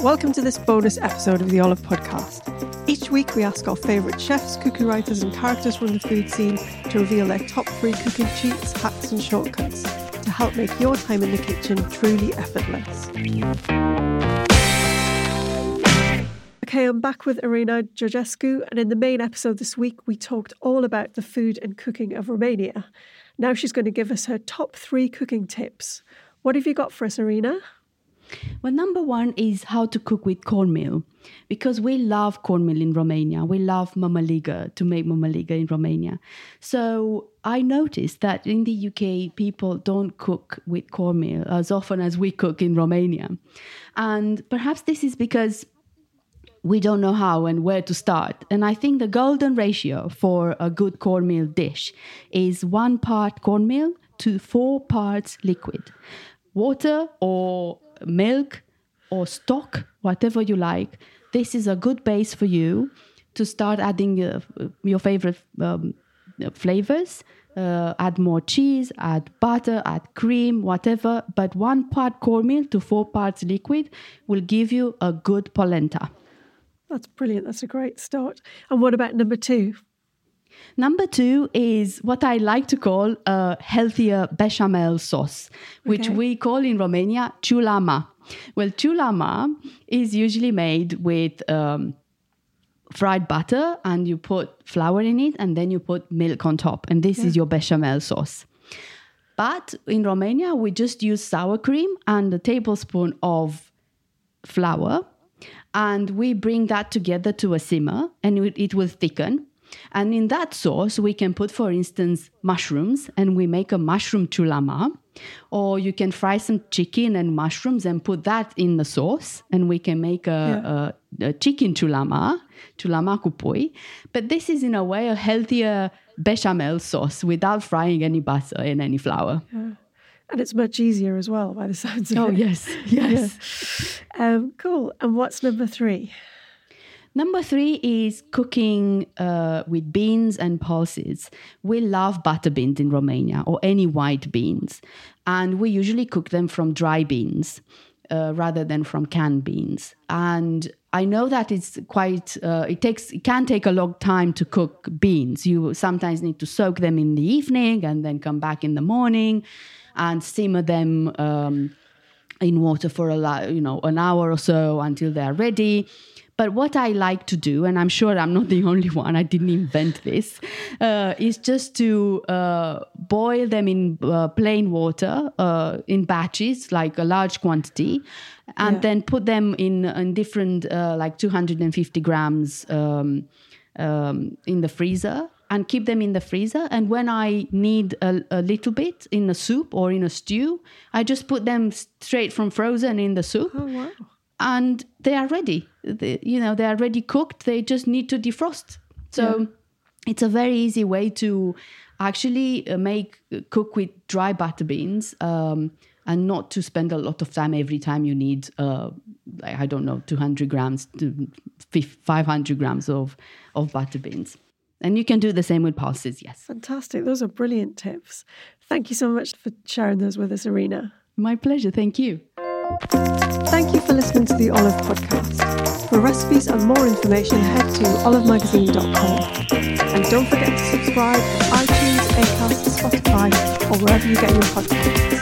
Welcome to this bonus episode of the Olive Podcast. Each week, we ask our favourite chefs, cookie writers, and characters from the food scene to reveal their top three cooking cheats, hacks, and shortcuts to help make your time in the kitchen truly effortless. Okay, I'm back with Irina Georgescu, and in the main episode this week, we talked all about the food and cooking of Romania. Now she's going to give us her top three cooking tips. What have you got for us, Irina? Well, number one is how to cook with cornmeal because we love cornmeal in Romania. We love mamaliga to make mamaliga in Romania. So I noticed that in the UK, people don't cook with cornmeal as often as we cook in Romania. And perhaps this is because we don't know how and where to start. And I think the golden ratio for a good cornmeal dish is one part cornmeal to four parts liquid. Water or milk or stock, whatever you like, this is a good base for you to start adding uh, your favorite um, flavors. Uh, add more cheese, add butter, add cream, whatever. But one part cornmeal to four parts liquid will give you a good polenta. That's brilliant. That's a great start. And what about number two? Number two is what I like to call a healthier bechamel sauce, which Okay. we call in Romania ciulama. Well, ciulama is usually made with um, fried butter and you put flour in it and then you put milk on top. And this is your bechamel sauce. But in Romania, we just use sour cream and a tablespoon of flour and we bring that together to a simmer and it will thicken and in that sauce we can put for instance mushrooms and we make a mushroom ciulama. Or you can fry some chicken and mushrooms and put that in the sauce and we can make a, a, a chicken ciulama ciulama cu pui but this is in a way a healthier bechamel sauce without frying any butter and any flour. And it's much easier as well, by the sounds of oh it. Oh, yes yes. Um, cool. And what's number three? Number three is cooking uh, with beans and pulses. We love butter beans in Romania or any white beans, and we usually cook them from dry beans uh, rather than from canned beans. And I know that it's quite. Uh, it takes. It can take a long time to cook beans. You sometimes need to soak them in the evening and then come back in the morning, and simmer them. Um, in water for a you know an hour or so until they are ready but what i like to do and i'm sure i'm not the only one i didn't invent this uh, is just to uh, boil them in uh, plain water uh, in batches like a large quantity and Yeah. then put them in in different uh, like 250 grams um, um, in the freezer and keep them in the freezer. And when I need a, a little bit in a soup or in a stew, I just put them straight from frozen in the soup. Oh, wow. And they are ready. They, you know, they are ready cooked. They just need to defrost. So it's a very easy way to actually uh, make cook with dry butter beans. Um, and not to spend a lot of time every time you need, uh, I don't know, 200 grams to 500 grams of, of butter beans. And you can do the same with pulses, yes. Fantastic. Those are brilliant tips. Thank you so much for sharing those with us, Irina. My pleasure. Thank you. Thank you for listening to the Olive Podcast. For recipes and more information, head to olivemagazine.com. And don't forget to subscribe to iTunes, Acast, Spotify, or wherever you get your podcasts.